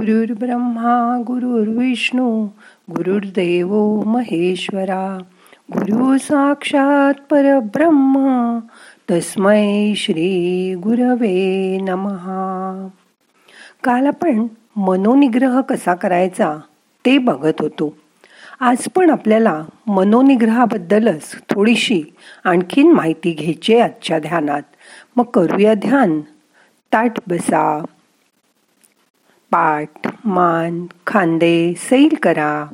गुरुर्ब्रह्मा गुरुर्विष्णू गुरुर्देव महेश्वरा गुरु साक्षात परब्रह्म तस्मै श्री गुरवे नमहा काल आपण मनोनिग्रह कसा करायचा ते बघत होतो. आज पण आपल्याला मनोनिग्रहाबद्दलच थोडीशी आणखीन माहिती घ्यायची आजच्या ध्यानात. मग करूया ध्यान. ताट बसा. पाठ मान खांदे सैल करा.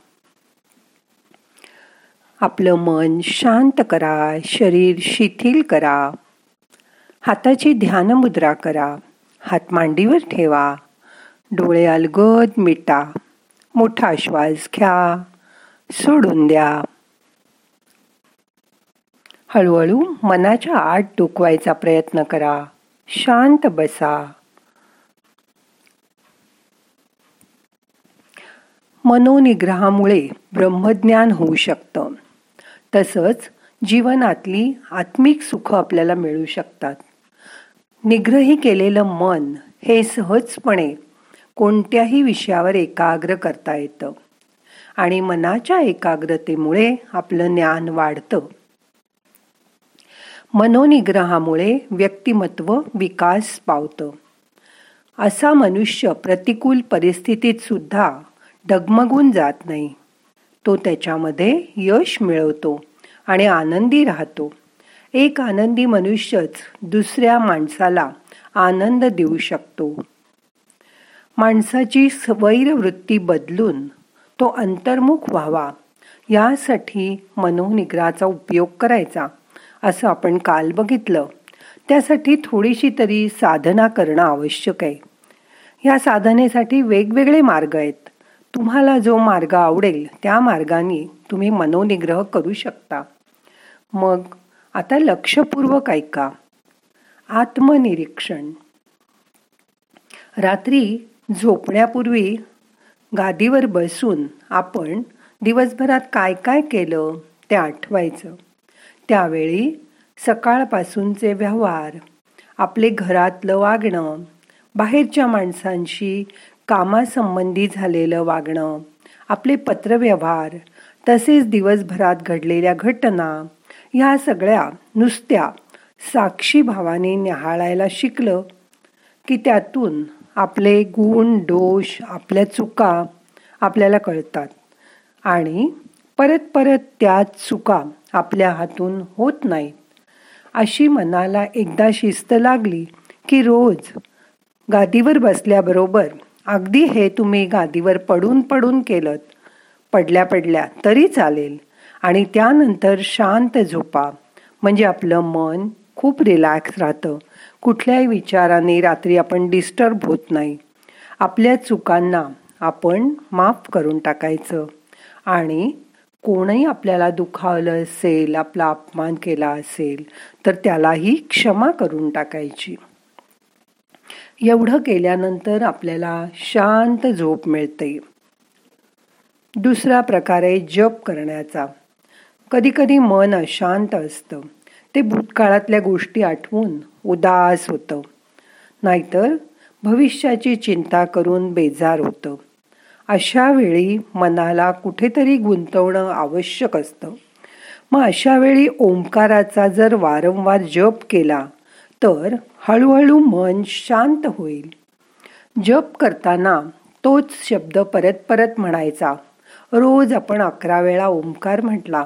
आपलं मन शांत करा शरीर शिथिल करा. हाताची ध्यान मुद्रा करा हात मांडीवर ठेवा. डोळे अलगद मिटा मोठा श्वास घ्या सोडून द्या. हळूहळू मनाच्या आत डोकवायचा प्रयत्न करा शांत बसा. मनोनिग्रहामुळे ब्रह्मज्ञान होऊ शकतं. तसंच जीवनातली आत्मिक सुख आपल्याला मिळू शकतात. निग्रही केलेलं मन हे सहजपणे कोणत्याही विषयावर एकाग्र करता येतं आणि मनाच्या एकाग्रतेमुळे आपलं ज्ञान वाढतं. मनोनिग्रहामुळे व्यक्तिमत्व विकास पावतं. असा मनुष्य प्रतिकूल परिस्थितीत सुद्धा डगमगून जात नाही. तो त्याच्यामध्ये यश मिळवतो आणि आनंदी राहतो. एक आनंदी मनुष्यच दुसऱ्या माणसाला आनंद देऊ शकतो. माणसाची स्वैरवृत्ती बदलून तो अंतर्मुख व्हावा यासाठी मनोनिग्रहाचा उपयोग करायचा असं आपण काल बघितलं. त्यासाठी थोडीशी तरी साधना करणं आवश्यक आहे. या साधनेसाठी वेगवेगळे मार्ग आहेत. तुम्हाला जो मार्ग आवडेल त्या मार्गाने तुम्ही मनोनिग्रह करू शकता. मग आता लक्षपूर्वक ऐका. आत्मनिरीक्षण. रात्री झोपण्यापूर्वी गादीवर बसून आपण दिवसभरात काय काय केलं ते आठवायचं. त्यावेळी सकाळपासूनचे व्यवहार आपले घरातलं वागणं बाहेरच्या माणसांशी कामासंबंधी झालेलं वागणं आपले पत्रव्यवहार तसेच दिवसभरात घडलेल्या घटना ह्या सगळ्या नुसत्या साक्षी भावाने शिकलं की त्यातून आपले गुण दोष आपल्या चुका आपल्याला कळतात. आणि परत परत त्या चुका आपल्या हातून होत नाहीत. अशी मनाला एकदा शिस्त लागली की रोज गादीवर बसल्याबरोबर अगदी हे तुम्ही गादीवर पडून पडून केलं पडल्या पडल्या तरी चालेल. आणि त्यानंतर शांत झोपा. म्हणजे आपलं मन खूप रिलॅक्स राहतं. कुठल्याही विचाराने रात्री आपण डिस्टर्ब होत नाही. आपल्या चुकांना आपण माफ करून टाकायचं. आणि कोणही आपल्याला दुखावलं असेल आपला अपमान केला असेल तर त्यालाही क्षमा करून टाकायची. एवढं केल्यानंतर आपल्याला शांत झोप मिळते. दुसरा प्रकारे जप करण्याचा. कधीकधी मन अशांत असतं. ते भूतकाळातल्या गोष्टी आठवून उदास होतं. नाहीतर भविष्याची चिंता करून बेजार होतं. अशा वेळी मनाला कुठेतरी गुंतवणं आवश्यक असतं. मग अशा वेळी ओंकाराचा जर वारंवार जप केला तर हळूहळू मन शांत होईल. जप करताना तोच शब्द परत परत म्हणायचा. रोज आपण अकरा वेळा ओंकार म्हटला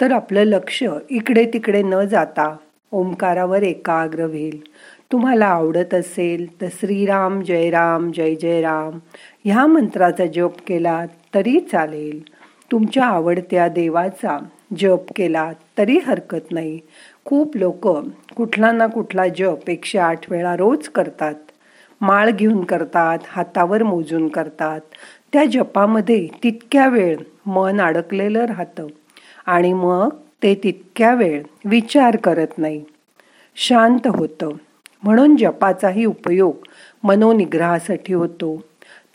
तर आपलं लक्ष इकडे तिकडे न जाता ओंकारावर एकाग्र होईल. तुम्हाला आवडत असेल तर श्रीराम जय राम जय जय राम ह्या मंत्राचा जप केला तरी चालेल. तुमच्या आवडत्या देवाचा जप केला तरी हरकत नाही. खूप लोक कुठला ना कुठला जप एकशे आठ वेळा रोज करतात. माळ घेऊन करतात हातावर मोजून करतात. त्या जपामध्ये तितक्या वेळ मन अडकलेलं राहतं. आणि मग ते तितक्या वेळ विचार करत नाही. शांत होतं. म्हणून जपाचाही उपयोग मनोनिग्रहासाठी होतो.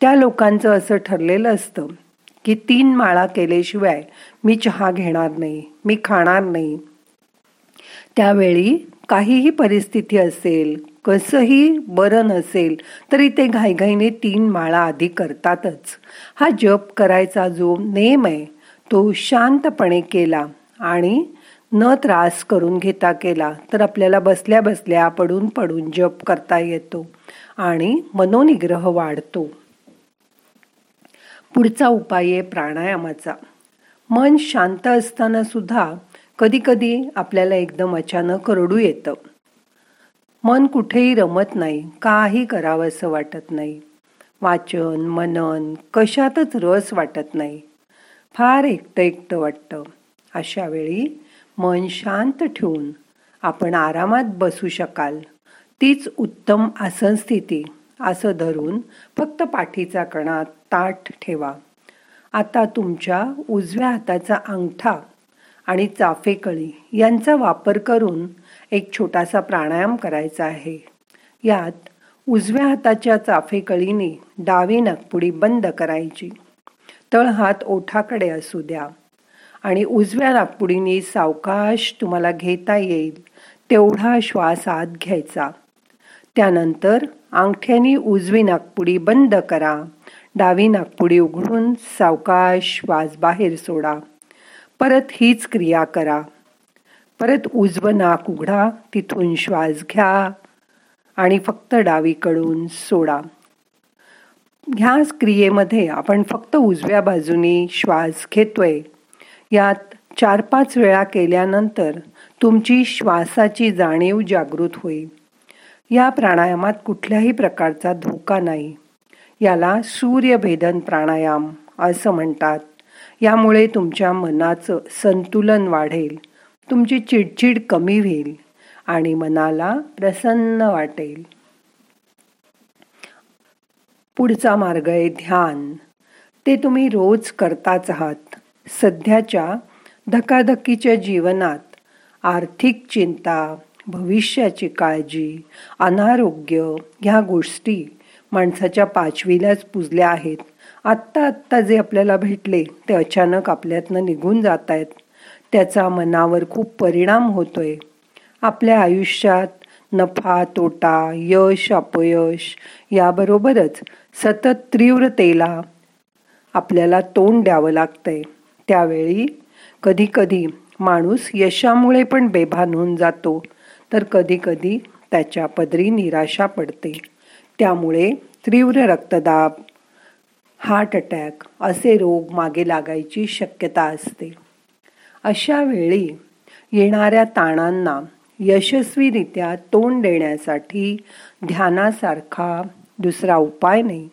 त्या लोकांचं असं ठरलेलं असतं की तीन माळा केल्याशिवाय मी चहा घेणार नाही मी खाणार नाही. त्यावेळी काहीही परिस्थिती असेल कसंही बरं नसेल तरी ते घाईघाईने तीन माळा आधी करतातच. हा जप करायचा जो नेम आहे तो शांतपणे केला आणि न त्रास करून घेता केला तर आपल्याला बसल्या बसल्या पडून पडून जप करता येतो आणि मनोनिग्रह वाढतो. पुढचा उपाय आहे प्राणायामाचा. मन शांत असताना सुद्धा कधीकधी आपल्याला एकदम अचानक रडू येतं. मन कुठेही रमत नाही काही करावं असं वाटत नाही. वाचन मनन कशातच रस वाटत नाही. फार एकटं एकटं वाटतं. अशा वेळी मन शांत ठेवून आपण आरामात बसू शकाल. तीच उत्तम आसन स्थिती असं धरून फक्त पाठीचा कणा ताठ ठेवा. आता तुमच्या उजव्या हाताचा अंगठा आणि चाफेकळी यांचा वापर करून एक छोटासा प्राणायाम करायचा आहे. यात उजव्या हाताच्या चाफेकळीने डावी नागपुडी बंद करायची. तळ हात ओठाकडे असू द्या. आणि उजव्या नागपुडीने सावकाश तुम्हाला घेता येईल तेवढा श्वास आत घ्यायचा. त्यानंतर अंगठ्यानी उजवी नागपुडी बंद करा. डावी नागपुडी उघडून सावकाश श्वास बाहेर सोडा. परत हीच क्रिया करा. परत उजवं नाक उघडा तिथून श्वास घ्या आणि फक्त डावीकडून सोडा. ह्याच क्रियेमध्ये आपण फक्त उजव्या बाजूने श्वास घेतोय. यात चार पाच वेळा केल्यानंतर तुमची श्वासाची जाणीव जागृत होईल. या प्राणायामात कुठल्याही प्रकारचा धोका नाही. याला सूर्यभेदन प्राणायाम असं म्हणतात. यामुळे तुमच्या मनाचं संतुलन वाढेल. तुमची चिडचिड कमी होईल आणि मनाला प्रसन्न वाटेल. पुढचा मार्ग आहे ध्यान. ते तुम्ही रोज करताच आहात. सध्याच्या धकाधकीच्या जीवनात आर्थिक चिंता भविष्याची काळजी अनारोग्य ह्या गोष्टी माणसाच्या पाचवीलाच पुजल्या आहेत. आत्ता आत्ता जे आपल्याला भेटले ते अचानक आपल्यातनं निघून जात आहेत त्याचा मनावर खूप परिणाम होतोय. आपल्या आयुष्यात नफा तोटा यश अपयश याबरोबरच सतत तीव्रतेला आपल्याला तोंड द्यावं लागतंय. त्यावेळी कधीकधी माणूस यशामुळे पण बेभान होऊन जातो तर कधीकधी त्याच्या पदरी निराशा पडते. त्यामुळे तीव्र रक्तदाब हार्ट अटॅक असे रोग मागे लागायची शक्यता असते. अशा वेळी येणाऱ्या ताणांना यशस्वीरित्या तोंड देण्यासाठी ध्यानासारखा दुसरा उपाय नाही.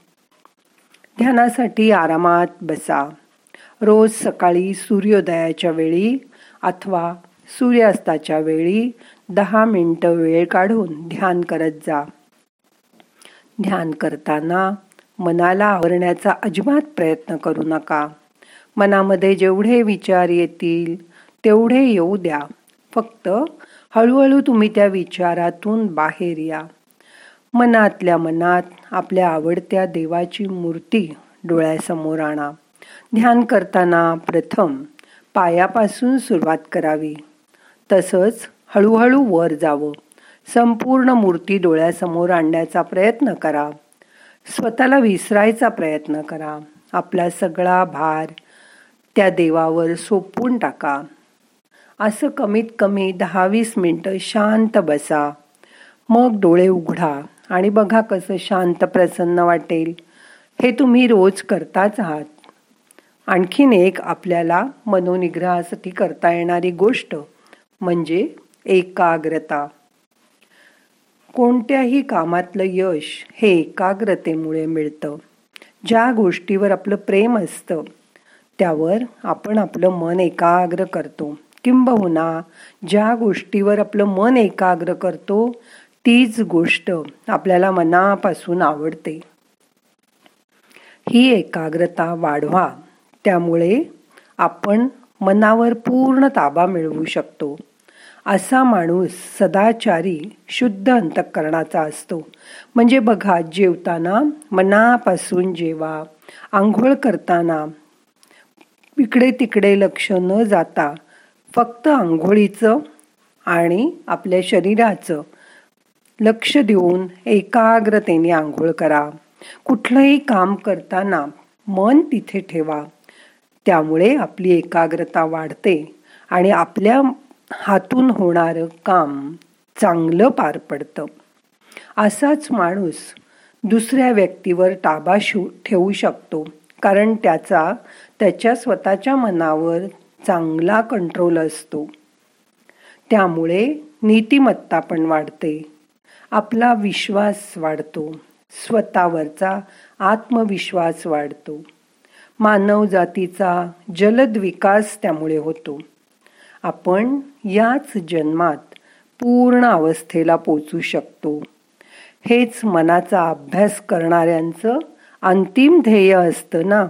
ध्यानासाठी आरामात बसा. रोज सकाळी सूर्योदयाच्या वेळी अथवा सूर्यास्ताच्या वेळी दहा मिनटं वेळ काढून ध्यान करत जा. ध्यान करताना मनाला आवरण्याचा अजिबात प्रयत्न करू नका. मनामध्ये जेवढे विचार येतील तेवढे येऊ द्या. फक्त हळूहळू तुम्ही त्या विचारातून बाहेर या. मनातल्या मनात आपल्या आवडत्या देवाची मूर्ती डोळ्यासमोर आणा. ध्यान करताना प्रथम पायापासून सुरुवात करावी. तसंच हळूहळू वर जावं. संपूर्ण मूर्ती डोळ्यासमोर आणण्याचा प्रयत्न करा. स्वतःला विसरायचा प्रयत्न करा. आपला सगळा भार त्या देवावर सोपून टाका. असं कमीत कमी दहा वीस मिनटं शांत बसा. मग डोळे उघडा आणि बघा कसं शांत प्रसन्न वाटेल. हे तुम्ही रोज करताच आहात. आणखीन एक आपल्याला मनोनिग्रहासाठी करता येणारी गोष्ट म्हणजे एकाग्रता. कोणत्याही कामातलं यश हे एकाग्रतेमुळे मिळतं. ज्या गोष्टीवर आपलं प्रेम असतं त्यावर आपण आपलं मन एकाग्र करतो. किंबहुना ज्या गोष्टीवर आपलं मन एकाग्र करतो तीच गोष्ट आपल्याला मनापासून आवडते. ही एकाग्रता वाढवा. त्यामुळे आपण मनावर पूर्ण ताबा मिळवू शकतो. असा माणूस सदाचारी शुद्ध अंतःकरणाचा असतो. म्हणजे बघा जेवताना मनापासून जेवा आंघोळ करताना इकडे तिकडे लक्ष न जाता फक्त आंघोळीचं आणि आपल्या शरीराचं लक्ष देऊन एकाग्रतेने आंघोळ करा. कुठलंही काम करताना मन तिथे ठेवा. त्यामुळे आपली एकाग्रता वाढते आणि आपल्या हातून होणारं काम चांगलं पार पडतं. असाच माणूस दुसऱ्या व्यक्तीवर ताबा शू ठेवू शकतो. कारण त्याचा त्याच्या स्वतःच्या मनावर चांगला कंट्रोल असतो. त्यामुळे नीतिमत्ता पण वाढते. आपला विश्वास वाढतो. स्वतःवरचा आत्मविश्वास वाढतो. मानव जातीचा जलद विकास त्यामुळे होतो. आपण याच जन्मात पूर्ण अवस्थेला पोचू शकतो. हेच मनाचा अभ्यास करणाऱ्यांचं अंतिम ध्येय असतं ना?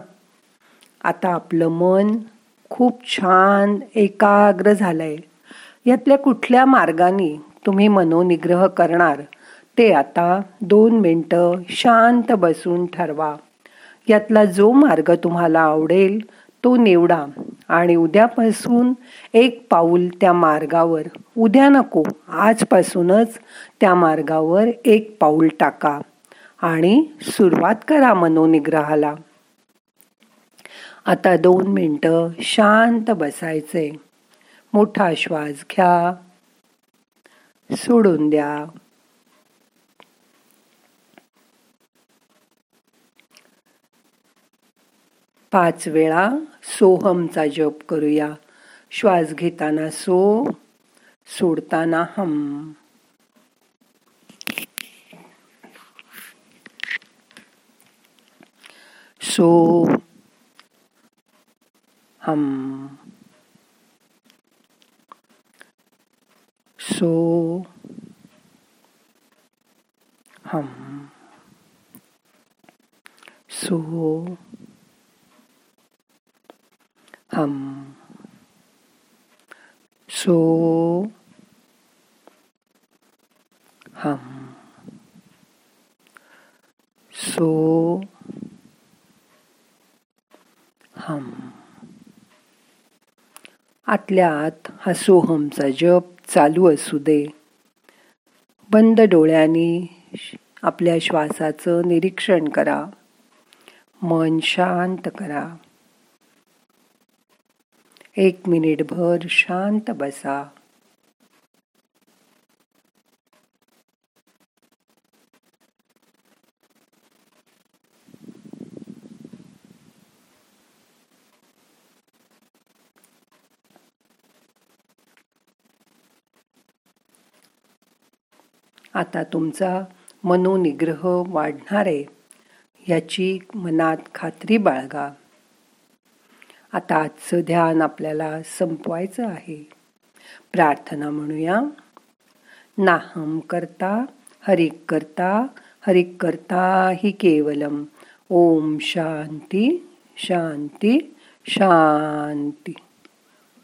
आता आपलं मन खूप छान एकाग्र झालंय. यातल्या कुठल्या मार्गाने तुम्ही मनोनिग्रह करणार ते आता दोन मिनटं शांत बसून ठरवा. यातला जो मार्ग तुम्हाला आवडेल तो निवडा आणि उद्यापासून एक पाऊल त्या मार्गावर. उद्या नको आजपासूनच त्या मार्गावर एक पाऊल टाका आणि सुरुवात करा मनोनिग्रहाला. आता दोन मिनटं शांत बसायचे. मोठा श्वास घ्या. सोडून द्या. पाच वेळा सोहमचा जप करूया. श्वास घेताना सो सोडताना हम. सो हम सो हम सो हम सो हम सो हम आतल्या आत हा सोहमचा जप चालू असू दे. बंद डोळ्यांनी आपल्या श्वासाचं निरीक्षण करा. मन शांत करा. एक मिनिटभर शांत बसा. आता तुमचा मनोनिग्रह वाढणार आहे याची मनात खात्री बाळगा. आता आजचं ध्यान आपल्याला संपवायचं आहे. प्रार्थना म्हणूया. नाहम करता हरिक करता हरिक करता हि केवलम. ओम शांती शांती शांती.